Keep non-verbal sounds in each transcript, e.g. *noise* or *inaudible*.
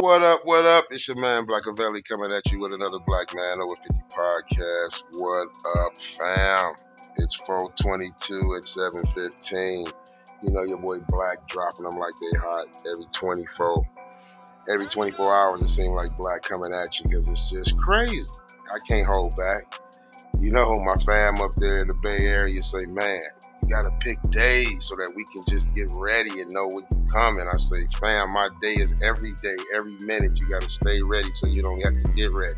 what up, what up? It's your man Black Blackavelli coming at you with another Black Man Over 50 podcast. What up, fam? It's 422 at 715. You know your boy Black dropping them like they hot every 24. Every 24 hours it seems like Black coming at you because it's just crazy. I can't hold back. You know my fam up there in the Bay Area say, man, gotta pick days so that we can just get ready and know when you coming. I say, fam, my day is every day, every minute. You gotta stay ready so you don't have to get ready.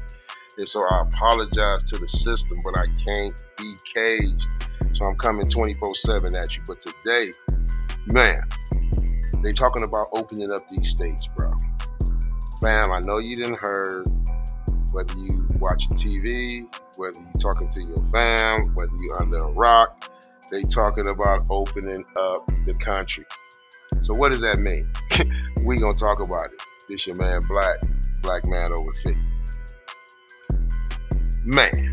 And so I apologize to the system, but I can't be caged. So I'm coming 24-7 at you. But today, man, they talking about opening up these states, bro. Fam, I know you didn't heard whether you watching TV, whether you talking to your fam, whether you under a rock, they talking about opening up the country. So what does that mean? *laughs* we gonna talk about it. This your man Black, Black man over 50. Man,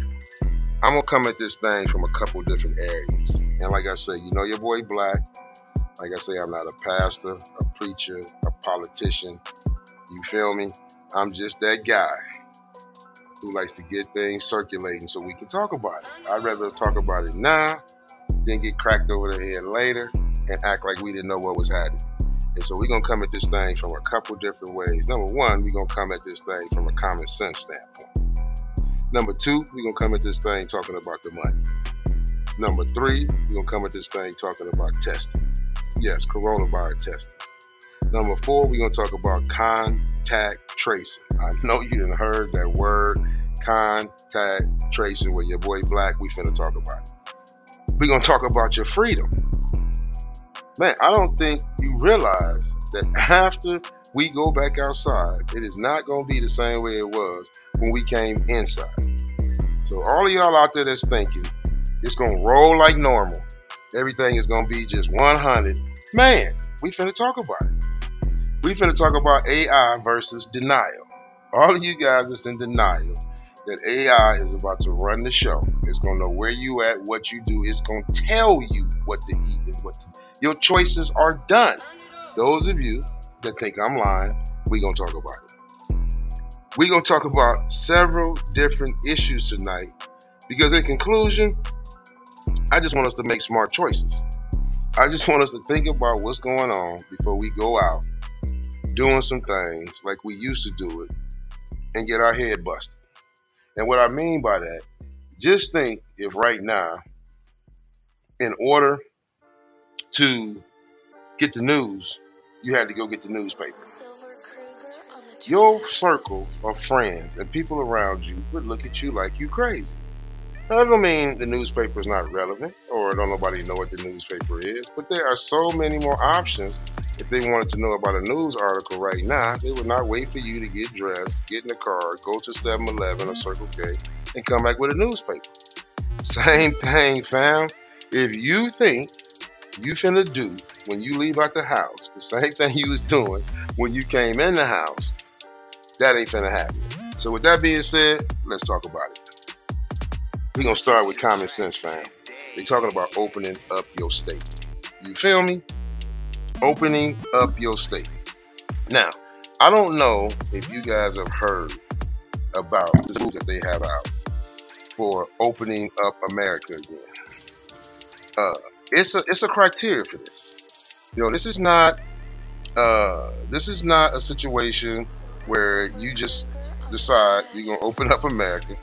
I'm gonna come at this thing from a couple different areas. And like I say, you know your boy Black. Like I say, I'm not a pastor, a preacher, a politician. You feel me? I'm just that guy who likes to get things circulating so we can talk about it. I'd rather talk about it now then get cracked over the head later and act like we didn't know what was happening. And so we're gonna come at this thing from a couple different ways. Number one, we're gonna come at this thing from a common sense standpoint. Number two, we're gonna come at this thing talking about the money. Number three, we're gonna come at this thing talking about testing. Yes, coronavirus testing. Number four, we're gonna talk about contact tracing. I know you didn't heard that word, contact tracing, with your boy Black. We finna talk about it we're going to talk about your freedom. Man, I don't think you realize that after we go back outside, it is not going to be the same way it was when we came inside. So, all of y'all out there that's thinking it's going to roll like normal, everything is going to be just 100, man, we finna talk about it. We finna talk about AI versus denial. All of you guys that's in denial that AI is about to run the show. It's gonna know where you at, what you do. It's gonna tell you what to eat and what to. Your choices are done. Those of you that think I'm lying, we gonna talk about it. we gonna talk about several different issues tonight because in conclusion, I just want us to make smart choices. I just want us to think about what's going on before we go out doing some things like we used to do it and get our head busted. And what I mean by that, just think if right now, in order to get the news, you had to go get the newspaper. Your circle of friends and people around you would look at you like you crazy. That don't mean the newspaper is not relevant or don't nobody know what the newspaper is, but there are so many more options. If they wanted to know about a news article right now, they would not wait for you to get dressed, get in the car, go to 7 Eleven or Circle K, and come back with a newspaper. *laughs* Same thing, fam. If you think you finna do when you leave out the house the same *laughs* thing you was doing when you came in the house, that ain't finna happen. So with that being said, let's talk about it. We're gonna start with common sense, fam. They talking about opening up your state. You feel me? Opening up your state. Now, I don't know if you guys have heard about the rules that they have out for opening up America again. Uh, it's a it's a criteria for this. You know, this is not uh, this is not a situation where you just decide you're gonna open up America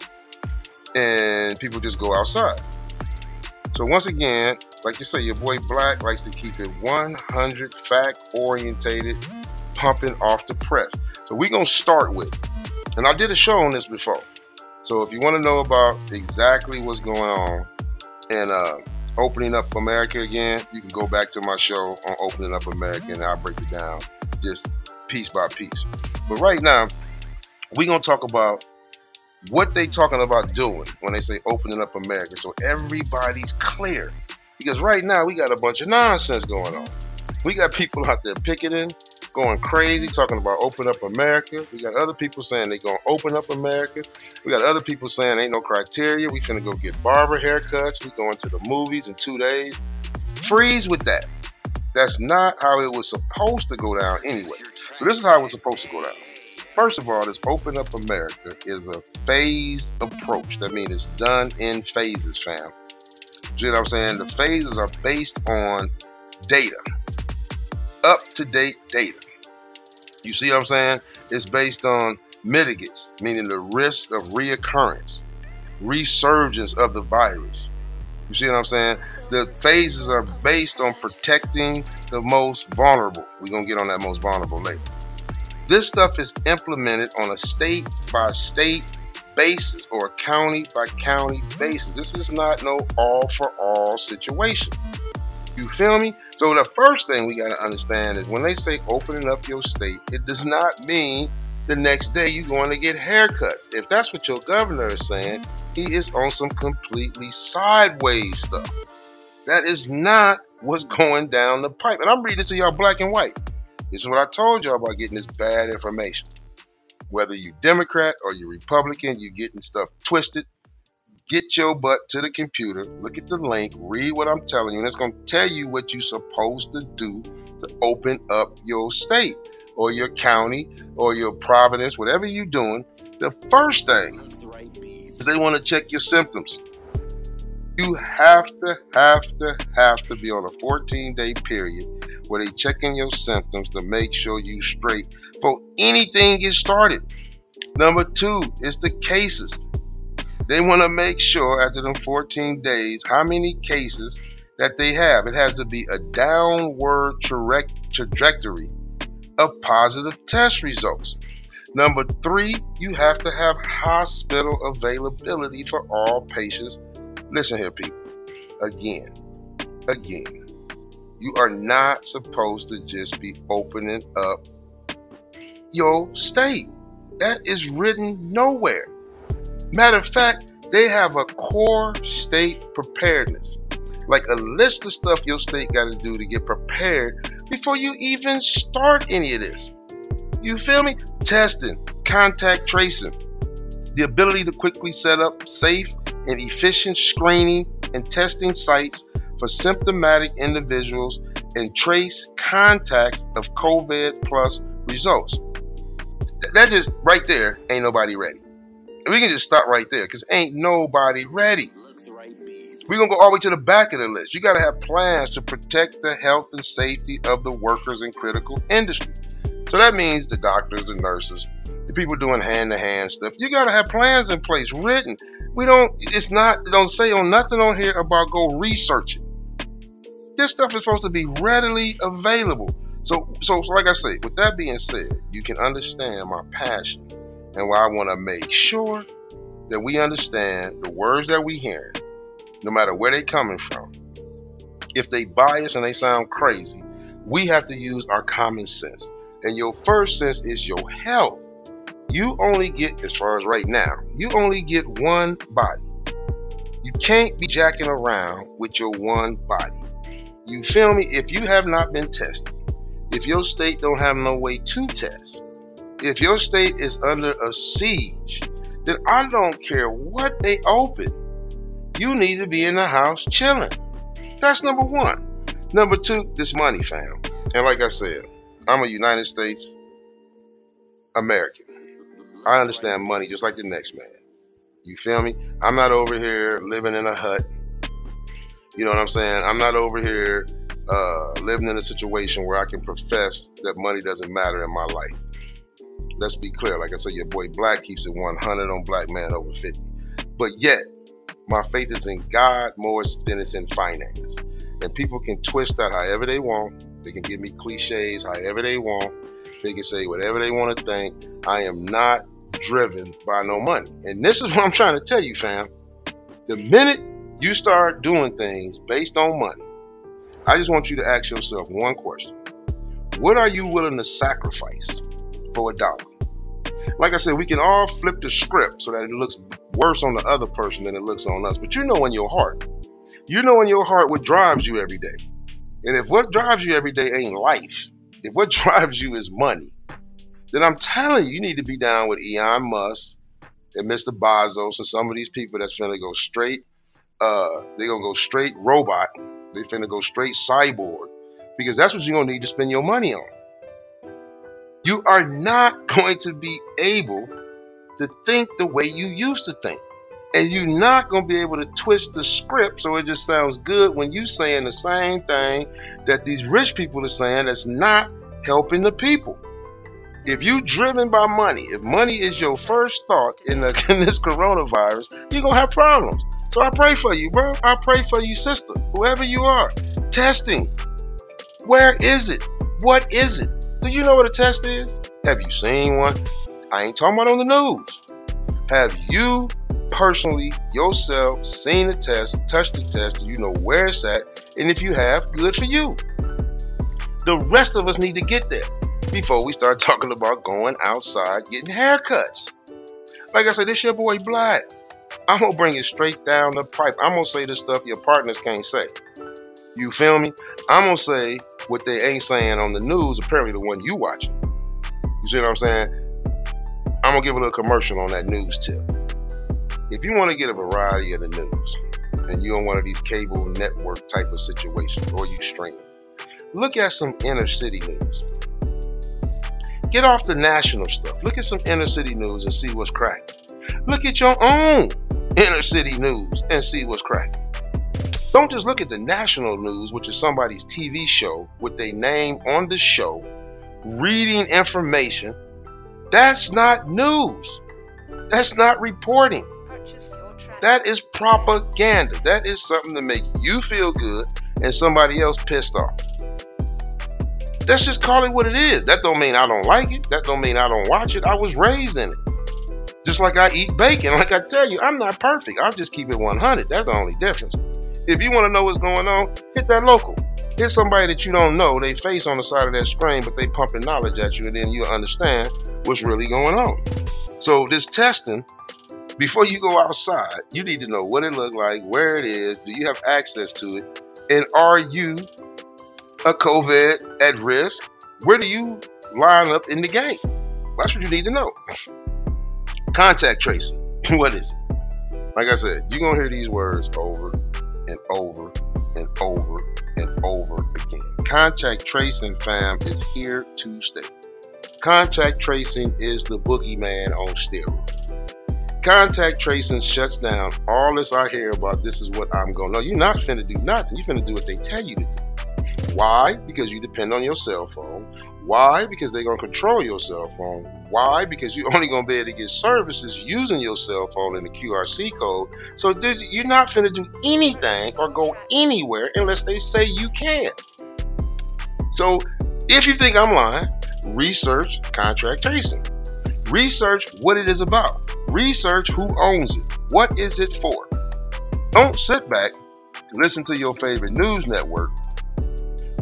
and people just go outside. So once again, like you say, your boy Black likes to keep it 100 fact orientated, pumping off the press. So we're gonna start with, and I did a show on this before. So if you want to know about exactly what's going on and uh, opening up America again, you can go back to my show on opening up America, and I'll break it down just piece by piece. But right now, we're gonna talk about what they talking about doing when they say opening up America so everybody's clear. Because right now we got a bunch of nonsense going on. We got people out there picketing, going crazy, talking about open up America. We got other people saying they're gonna open up America. We got other people saying ain't no criteria. We finna go get barber haircuts. We going to the movies in two days. Freeze with that. That's not how it was supposed to go down anyway. This is how it was supposed to go down. First of all, this Open Up America is a phased approach. That means it's done in phases, fam. You know what I'm saying? The phases are based on data, up to date data. You see what I'm saying? It's based on mitigates, meaning the risk of reoccurrence, resurgence of the virus. You see what I'm saying? The phases are based on protecting the most vulnerable. We're going to get on that most vulnerable later. This stuff is implemented on a state by state basis or a county by county basis. This is not no all for all situation. You feel me? So the first thing we got to understand is when they say opening up your state, it does not mean the next day you're going to get haircuts. If that's what your governor is saying, he is on some completely sideways stuff. That is not what's *laughs* going down the pipe. And I'm reading to y'all black and white. This is what I told y'all about getting this bad information. Whether you Democrat or you Republican, you're getting stuff twisted. Get your butt to the computer, look at the link, read what I'm telling you, and it's going to tell you what you're supposed to do to open up your state or your county or your province, whatever you're doing. The first thing is they want to check your symptoms. You have to, have to, have to be on a 14 day period where they checking your symptoms to make sure you straight before anything gets started. Number two is the cases. They want to make sure after them 14 days how many cases that they have. It has to be a downward tra- trajectory of positive test results. Number three, you have to have hospital availability for all patients. Listen here, people. Again, again, you are not supposed to just be opening up your state. That is written nowhere. Matter of fact, they have a core state preparedness, like a list of stuff your state got to do to get prepared before you even start any of this. You feel me? Testing, contact tracing, the ability to quickly set up safe and efficient screening and testing sites for symptomatic individuals and trace contacts of COVID plus results. That just right there ain't nobody ready. We can just stop right there because ain't nobody ready. We're gonna go all the way to the back of the list. You gotta have plans to protect the health and safety of the workers in critical industry. So that means the doctors, the nurses, the people doing hand-to-hand stuff. You gotta have plans in place, written. We don't. It's not. Don't say on nothing on here about go research it. This stuff is supposed to be readily available. So, so, so like I say, with that being said, you can understand my passion and why I want to make sure that we understand the words that we hear, no matter where they coming from. If they bias and they sound crazy, we have to use our common sense. And your first sense is your health. You only get, as far as right now, you only get one body. You can't be jacking around with your one body. You feel me? If you have not been tested, if your state don't have no way to test, if your state is under a siege, then I don't care what they open. You need to be in the house chilling. That's number one. Number two, this money, fam. And like I said, I'm a United States American. I understand money just like the next man. You feel me? I'm not over here living in a hut you know what I'm saying? I'm not over here uh, living in a situation where I can profess that money doesn't matter in my life. Let's be clear. Like I said, your boy Black keeps it 100 on Black Man over 50. But yet, my faith is in God more than it's in finance. And people can twist that however they want. They can give me cliches however they want. They can say whatever they want to think. I am not driven by no money. And this is what I'm trying to tell you, fam. The minute you start doing things based on money, I just want you to ask yourself one question What are you willing to sacrifice for a dollar? Like I said, we can all flip the script so that it looks worse on the other person than it looks on us. But you know in your heart, you know in your heart what drives you every day. And if what drives you every day ain't life, if what *laughs* drives you is money, then I'm telling you, you need to be down with Elon Musk and Mr. Bezos and some of these people that's going to go straight uh, they're gonna go straight robot. They finna go straight cyborg because that's what you're gonna need to spend your money on. You are not *laughs* going to be able to think the way you used to think. And you're not going to be able to twist the script so it just sounds good when you saying the same thing that these rich people are saying that's not helping the people. If you driven by money, if money is your first thought in, the, *laughs* in this coronavirus, you're gonna have problems. So I pray for you, bro. I pray for you, sister, whoever you are. Testing. Where is it? What is it? Do you know what a test is? Have you seen one? I ain't talking about on the news. Have you personally yourself seen the test, touched the test, do you know where it's at? And if you have, good for you. The rest of us need to get there before we start *laughs* talking about going outside getting haircuts. Like I said, this your boy Black. I'm gonna bring it straight down the pipe. I'm gonna say the stuff your partners can't say. You feel me? I'm gonna say what they ain't saying on the news, apparently the one you watching. You see what I'm saying? I'm gonna give a little commercial on that news tip. If you want to get a variety of the news and you're on one of these cable network type of situations or you stream, look at some inner city news. Get off the national stuff. Look at some inner city news and see what's cracking. Look at your own inner city news and see what's cracking. Don't just look at the national news, which is somebody's TV show with their name on the show, reading information. That's not news. That's not reporting. That is propaganda. That is something to make you feel good and somebody else pissed off. Let's just call it what it is. That don't mean I don't like it. That don't mean I don't watch it. I was raised in it. Just like I eat bacon. Like I tell you, I'm not perfect. I'll just keep it 100. That's the only difference. If you want to know what's going on, hit that local. Hit somebody that you don't know. They face on the side of that screen, but they pumping knowledge at you, and then you understand what's really going on. So this testing, before you go outside, you need to know what it look like, where it is, do you have access to it, and are you a COVID at risk, where do you line up in the game? That's what you need to know. *laughs* Contact tracing. *laughs* what is it? Like I said, you're going to hear these words over and over and over and over again. Contact tracing, fam, is here to stay. Contact tracing is the boogeyman on steroids. Contact tracing shuts down all this I hear about. This is what I'm going. To. No, you're not finna do nothing. You're finna do what they tell you to do. Why? Because you depend on your cell phone. Why? Because they're going to control your cell phone. Why? Because you're only going to be able to get services using your cell phone and the QRC code. So dude, you're not going to do anything or go anywhere unless they say you can. So if you think I'm lying, research contract tracing. Research what it is about. Research who owns it. What is it for? Don't sit back, listen to your favorite news network,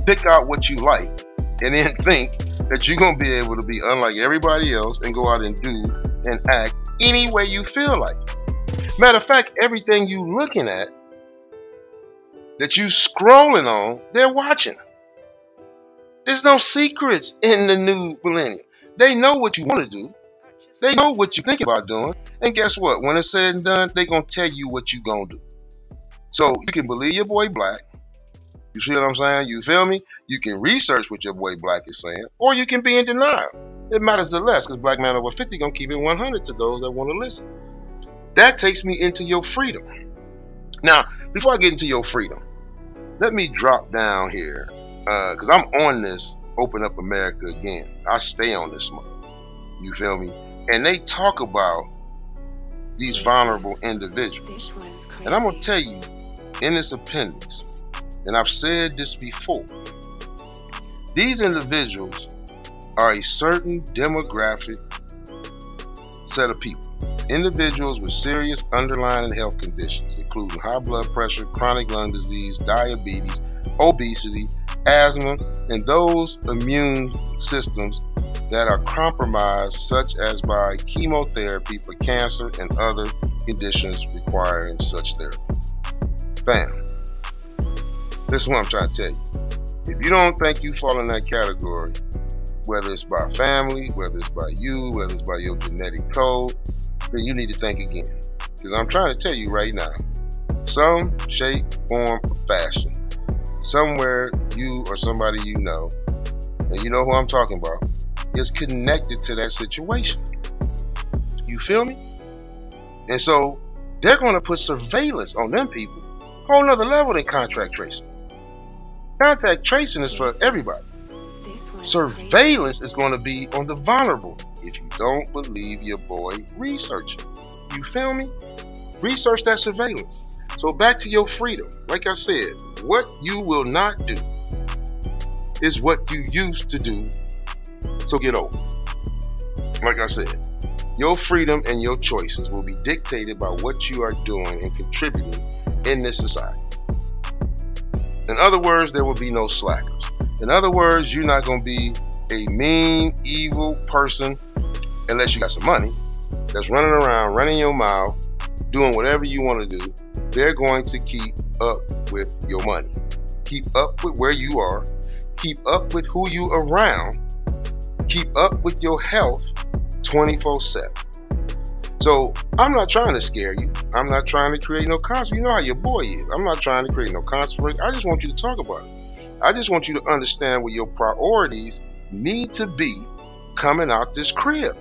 pick out what you like and then think that you're to be able to be unlike everybody else and go out and do and act any way you feel like. Matter of fact, everything you looking at that you scrolling on, they're watching. There's no secrets in the new millennium. They know what you want to do. They know what you think about doing. And guess what? When it's said and done, they're to tell you what you're to do. So you can believe your boy Black. You see what I'm saying? You feel me? You can research what your boy Black is saying, or you can be in denial. It matters the less because Black Man Over 50 gonna keep it 100 to those that want to listen. That takes me into your freedom. Now, before I get into your freedom, let me drop down here because uh, I'm on this Open Up America again. I stay on this month. You feel me? And they talk about these vulnerable individuals. And I'm gonna tell you in this appendix and I've said this before, these individuals are a certain demographic set of people. Individuals with serious underlying health conditions, including high blood pressure, chronic lung disease, diabetes, obesity, asthma, and those immune systems that are compromised, such as by chemotherapy for cancer and other conditions requiring such therapy. Bam. This is what I'm trying to tell you. If you don't think you fall in that category, whether it's by family, whether it's by you, whether it's by your genetic code, then you need to think again. Because I'm trying to tell you right now, some shape, form, or fashion, somewhere you or somebody you know, and you know who I'm talking about, is connected to that situation. You feel me? And so they're going to put surveillance on them people, whole nother level than contract tracing. Contact tracing is for everybody. Surveillance is going to be on the vulnerable. If you don't believe your boy, research it. You feel me? Research that surveillance. So back to your freedom. Like I said, what you will not do is what you used to do. So get over. Like I said, your freedom and your choices will be dictated by what you are doing and contributing in this society. In other words, there will be no slackers. In other words, you're not going to be a mean, evil person unless you got some money that's running around, running your mouth, doing whatever you want to do. They're going to keep up with your money, keep up with where you are, keep up with who you around, keep up with your health 24 7. So I'm not trying to scare you. I'm not trying to create no conflict. You know how your boy is. I'm not trying to create no conflict. I just want you to talk about it. I just want you to understand what your priorities need to be coming out this crib.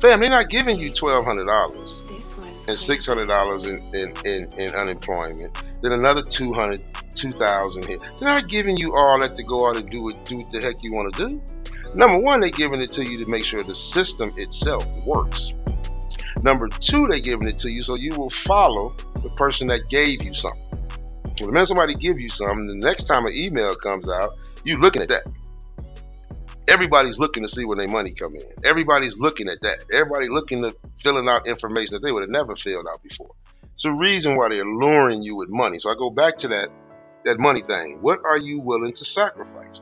Fam, they're not giving you twelve hundred dollars and six hundred dollars in, in, in, in, unemployment. Then another 200, 2000 here. They're not giving you all that to go out and do it, do what the heck you want to do. Number one, they're giving it to you to make sure the system itself works. Number two, they're giving it to you so you will follow the person that gave you something. When the minute somebody give you something, the next time an email comes out, you looking at that. Everybody's looking to see when their money come in. Everybody's looking at that. Everybody looking to filling out information that they would have never filled out before. It's a reason why they're luring you with money. So I go back to that that money thing. What are you willing to sacrifice?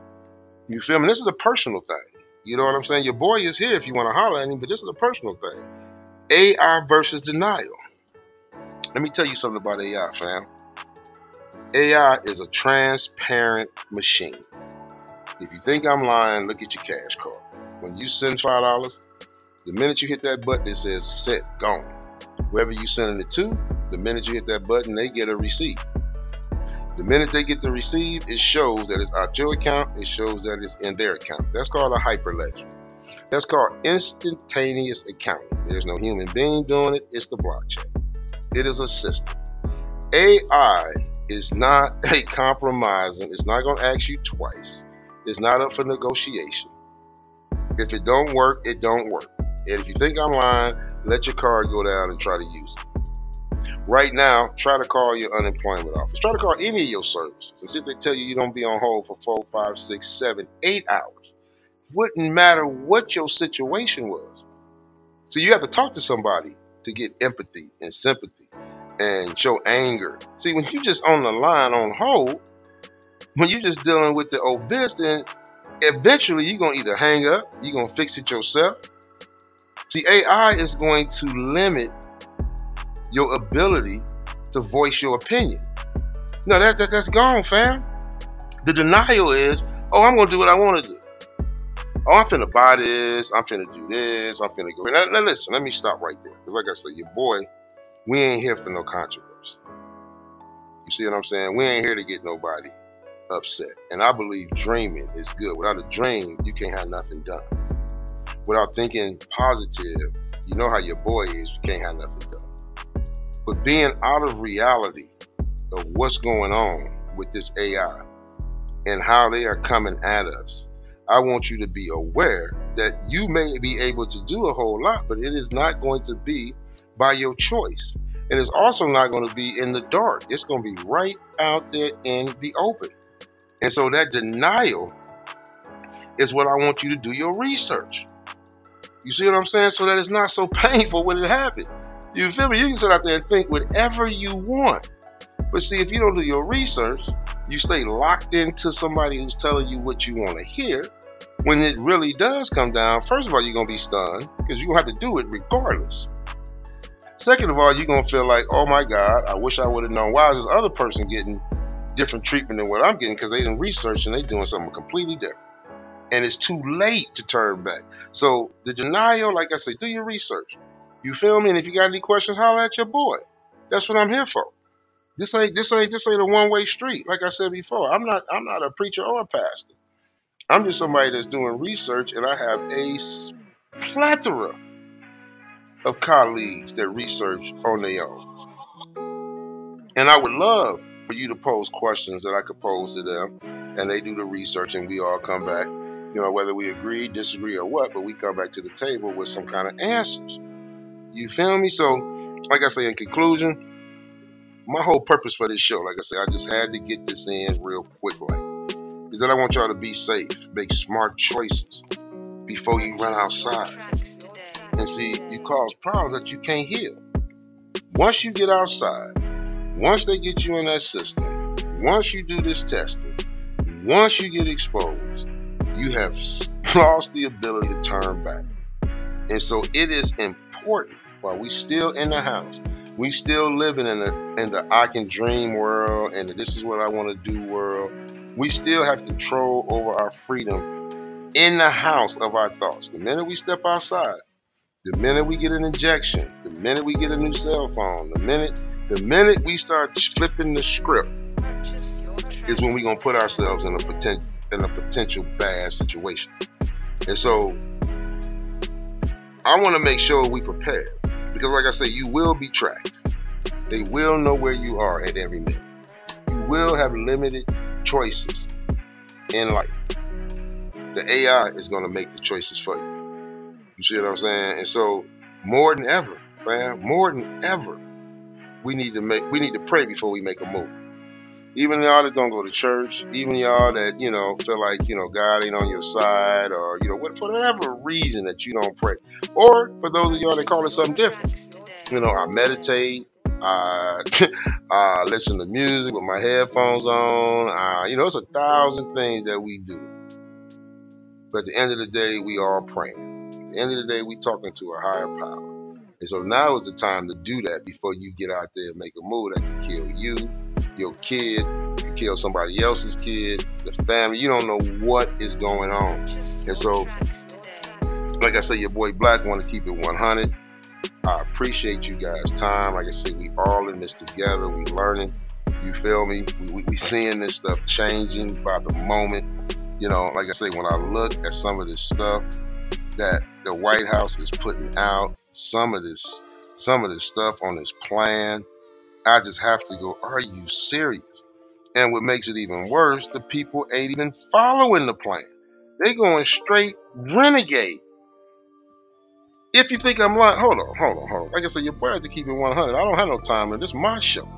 You feel me? This is a personal thing. You know what I'm saying? Your boy is here if you want to holler at him, but this is a personal thing. AI versus denial. Let me tell you something about AI, fam. AI is a transparent machine. If you think I'm lying, look at your cash card. When you send five dollars, the minute you hit that button, it says set, gone. Whoever you sending it to, the minute you hit that button, they get a receipt. The minute they get the receipt, it shows that it's out your account, it shows that it's in their account. That's called a hyperledger. That's called instantaneous accounting. There's no human being doing it, it's the blockchain. It is a system. AI is not *laughs* a compromising, it's not going to ask you twice. It's not up for negotiation. If it don't work, it don't work. And if you think I'm lying, let your card go down and try to use it. Right now, try to call your unemployment office. Try to call any of your services and see if they tell you you don't be on hold for four, five, six, seven, eight hours. Wouldn't matter what your situation was. So you have to talk to somebody to get empathy and sympathy and show anger. See, when you just on the line on hold, when you're just dealing with the obese, then eventually you're gonna either hang up, you're gonna fix it yourself. See, AI is going to limit your ability to voice your opinion. No, that, that that's gone, fam. The denial is, oh, I'm gonna do what I want to do. Oh, I'm finna buy this. I'm finna do this. I'm finna go. Now, now listen, let me stop right there. Because, like I said, your boy, we ain't here for no controversy. You see what I'm saying? We ain't here to get nobody upset. And I believe dreaming is good. Without a dream, you can't have nothing done. Without thinking positive, you know how your boy is, you can't have nothing done. But being out of reality of what's going on with this AI and how they are coming at us, I want you to be aware that you may be able to do a whole lot, but it is not going to be by your choice. And it's also not going to be in the dark. It's going to be right out there in the open. And so that denial is what I want you to do your research. You see what I'm saying? So that it's not so *laughs* painful when it happens. You feel me? You can sit out there and think whatever you want. But see, if you don't do your research, you stay locked into somebody who's telling you what you want to hear. When it really does come down, first of all, you're going to be stunned because you're going to have to do it regardless. Second of all, you're going to feel like, oh my God, I wish I would have known. Why is this other person getting different treatment than what I'm getting? Because they didn't research and they're doing something completely different. And it's too late to turn back. So the denial, like I say, do your research. You feel me? And if you got any questions, holler at your boy. That's what I'm here for. This ain't this ain't this ain't a one way street. Like I said before, I'm not I'm not a preacher or a pastor. I'm just somebody that's doing research, and I have a plethora of colleagues that research on their own. And I would love for you to pose questions that I could pose to them, and they do the research, and we all come back. You know, whether we agree, disagree, or what, but we come back to the table with some kind of answers. You feel me? So, like I say, in conclusion, my whole purpose for this show, like I said, I just had to get this in real quickly, is that I want y'all to be safe, make smart choices before you run outside. And see, you cause problems that you can't heal. Once you get outside, once they get you in that system, once you do this testing, once you get exposed, you have *laughs* lost the ability to turn back. And so it is important while we still in the house, we still living in the in the I can dream world and this is what I want to do world. We still have control over our freedom in the house of our thoughts. The minute we step outside, the minute we get an injection, the minute we get a new cell phone, the minute the minute we start flipping the script is when we're gonna put ourselves in a potential in a potential bad situation. And so I want to make sure we prepare because, like I say, you will be tracked. They will know where you are at every minute. You will have limited choices in life. The AI is going to make the choices for you. You see what I'm saying? And so, more than ever, man, more than ever, we need to make we need to pray before we make a move. Even y'all that don't go to church, even y'all that you know feel like you know God ain't on your side, or you know for whatever reason that you don't pray, or for those of y'all that call it something different. You know, I meditate, I, uh, I *laughs* uh, listen to music with my headphones on. I, you know, it's a thousand things that we do. But at the end of the day, we are praying. At the end of the day, we talking to a higher power. And so now is the time to do that before you get out there and make a move that can kill you, your kid, can kill somebody else's kid, the family. You don't know what is going on. And so, like I said, your boy Black want to keep it 100. I appreciate you guys' time. Like I said, we all in this together. We learning. You feel me? We, we, we seeing this stuff changing by the moment. You know, like I say, when I look at some of this stuff, that the White House is putting out some of this some of this stuff on this plan, I just have to go, are you serious? And what makes it even worse, the people ain't even following the plan. They going straight renegade. If you think I'm lying, hold on, hold on, hold on. Like I said, your boy has to keep it 100. I don't have no time, and this is my show.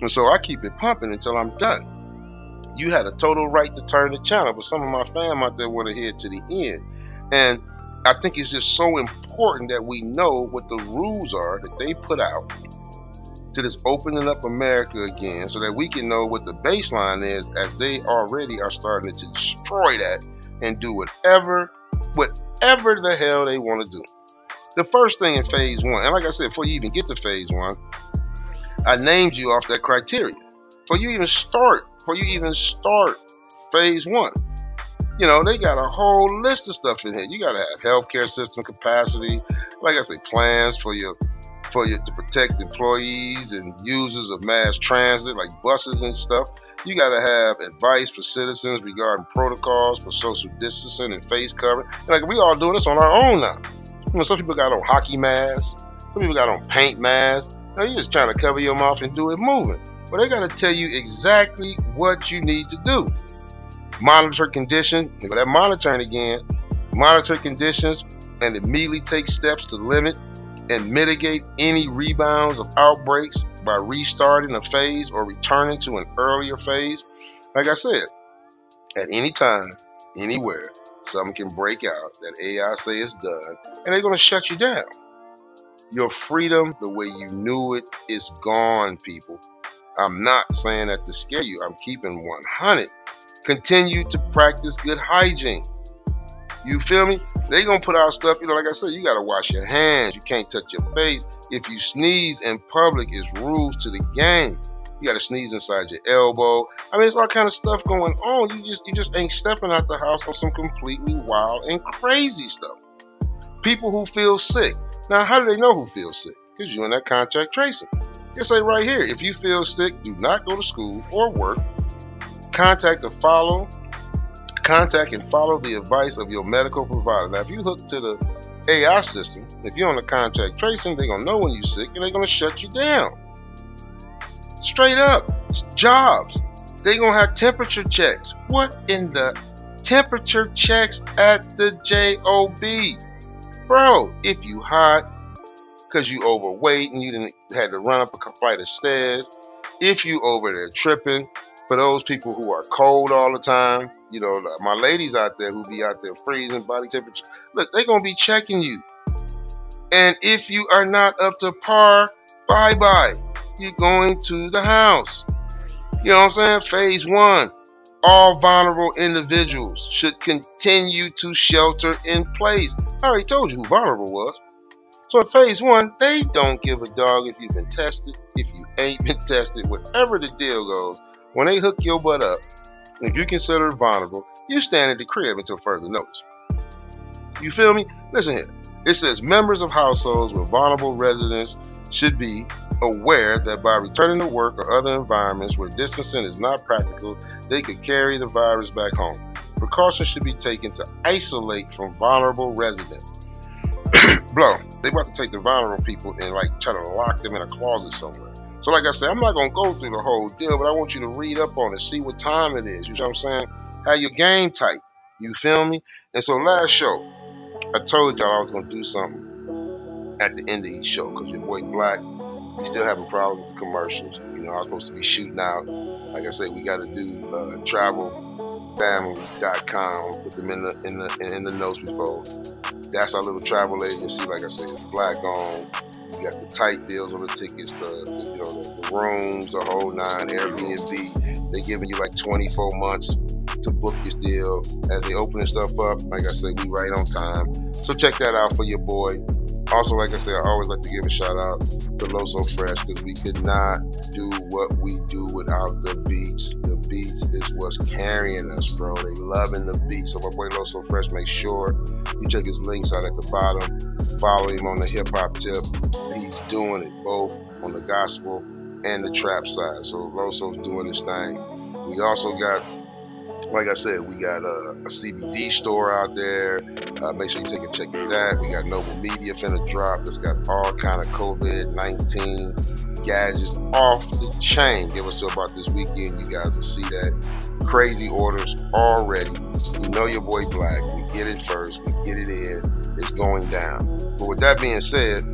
And so I keep it pumping until I'm done. You had a total right to turn the channel, but some of my fam out there want to hear to the end. And I think it's just so important that we know what the rules are that they put out to this opening up America again so that we can know what the baseline is as they already are starting to destroy that and do whatever whatever the hell they want to do. The first thing in phase one, and like I said, before you even get to phase one, I named you off that criteria. Before you even start, before you even start phase one you know, they got a whole list of stuff in here. You got to have healthcare system capacity, like I say, plans for your for you to protect employees and users of mass transit, like buses and stuff. You got to have advice for citizens regarding protocols for social distancing and face covering. Like we all doing this on our own now. You know, some people got on hockey masks, some people got on paint masks. Now you're just trying to cover your mouth and do it moving. But they got to tell you exactly what you need to do monitor condition, but that monitoring again, monitor conditions and immediately take steps to limit and mitigate any rebounds of outbreaks by restarting a phase or returning to an earlier phase. Like I said, at any time, anywhere, something can break out that AI say is done, and they're going to shut you down. Your freedom, the way you knew it, is gone, people. I'm not saying that to scare you. I'm keeping 100. Continue to practice good hygiene. You feel me? They gonna put out stuff, you know, like I said, you gotta wash your hands. You can't touch your face. If you sneeze in public, it's rules to the game. You gotta sneeze inside your elbow. I mean, it's all kind of stuff going on. You just you just ain't stepping out the house on some completely wild and crazy stuff. People who feel sick. Now, how do they know who feels sick? Because you're in that contact tracing. It say right here, if you feel sick, do not go to school or work contact the follow Contact and follow the advice of your medical provider. Now, if you hook to the AI system, if you're on the contact tracing, they're gonna know when you're sick and they're gonna shut you down. Straight up, jobs. They're gonna have temperature checks. What in the temperature checks at the JOB? Bro, if you hot, because you overweight and you didn't had to run up a flight of stairs, if you over there tripping, for those people who are cold all the time, you know, my ladies out there who be out there freezing body temperature, look, they're gonna be checking you. And if you are not up to par, bye bye. You're going to the house. You know what I'm saying? Phase one. All vulnerable individuals should continue to shelter in place. I already told you who vulnerable was. So in phase one, they don't give a dog if you've been tested, if you ain't *laughs* been tested, whatever the deal goes. When they hook your butt up, if you consider vulnerable, you stand at the crib until further notice. You feel me? Listen here. It says members of households with vulnerable residents should be aware that by returning to work or other environments where distancing is not practical, they could carry the virus back home. Precautions should be taken to isolate from vulnerable residents. *clears throat* Blow. They about to take the vulnerable people and like try to lock them in a closet somewhere. So, like I said, I'm not gonna go through the whole deal, but I want you to read up on it, see what time it is. You know what I'm saying? Have your game tight. You feel me? And so, last show, I told y'all I was gonna do something at the end of each show because your boy Black, he's still having problems with the commercials. You know, I was supposed to be shooting out. Like I said, we got to do uh, travelfamily.com, put them in the in the in the notes before. That's our little travel agency. Like I said, it's black on you got the tight deals on the tickets, the, the you know the, rooms, the whole nine. Airbnb, they giving you like 24 months to book your deal. As they opening stuff up, like I said, we right on time. So check that out for your boy. Also, like I said, I always like to give a shout out to Loso Fresh because we could not do what we do without the beats. The beats is what's carrying us, bro. They loving the beats. So my boy Loso Fresh, make sure you check his links out at the bottom. Follow him on the hip hop tip. He's doing it both on the gospel and the trap side. So Loso's doing his thing. We also got like I said, we got a, a CBD store out there. Uh, make sure you take a check of that. We got Noble Media finna drop. It's got all kind of COVID-19 gadgets off the chain. Give us till about this weekend. You guys will see that. Crazy orders already. We know your boy Black. We get it first. We get it in. It's going down. But with that being said,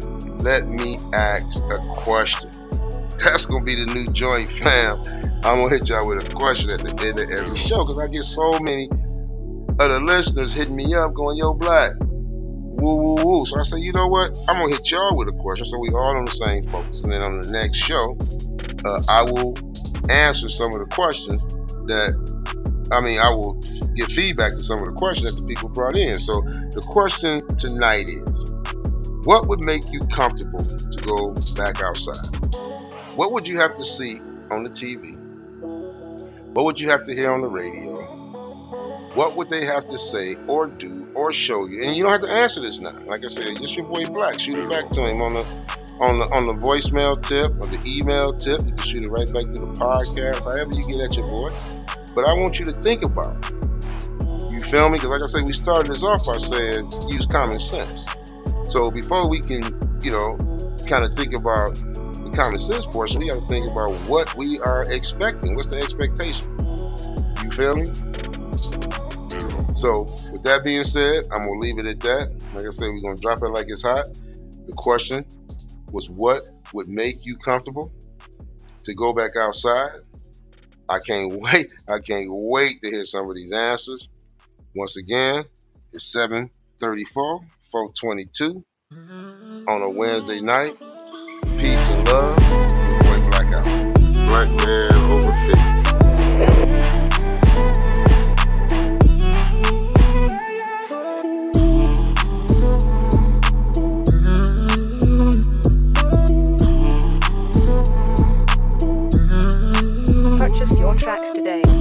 let me ask a question. *laughs* That's gonna be the new joint, fam. I'm gonna hit y'all with a question at the end of every show because I get so many of the listeners hitting me up going, "Yo, Black, woo woo woo." So I say, you know what? I'm gonna hit y'all with a question so we all on the same focus. And then on the next show, uh, I will answer some of the questions that I mean, I will give feedback to some of the questions that the people brought in. So the question tonight is, what would make you comfortable to go back outside? What would you have to see on the TV? What would you have to hear on the radio? What would they have to say or do or show you? And you don't have to answer this now. Like I said, just your boy Black. Shoot it back to him on the on the on the voicemail tip or the email tip. You can shoot it right back to the podcast, however you get at your boy. But I want you to think about it. You feel me? Because like I said, we started this off by saying use common sense. So before we can, you know, kind of think about common sense portion, we got to think about what we are expecting. What's the expectation? You feel me? So, with that being said, I'm gonna leave it at that. Like I said, we're gonna drop it like it's hot. The question was, what would make you comfortable to go back outside? I can't *laughs* wait. I can't wait to hear some of these answers. Once again, it's 734, 422 on a Wednesday night. Peace and love. Boy Blackout. Black man over 50. Purchase your tracks today.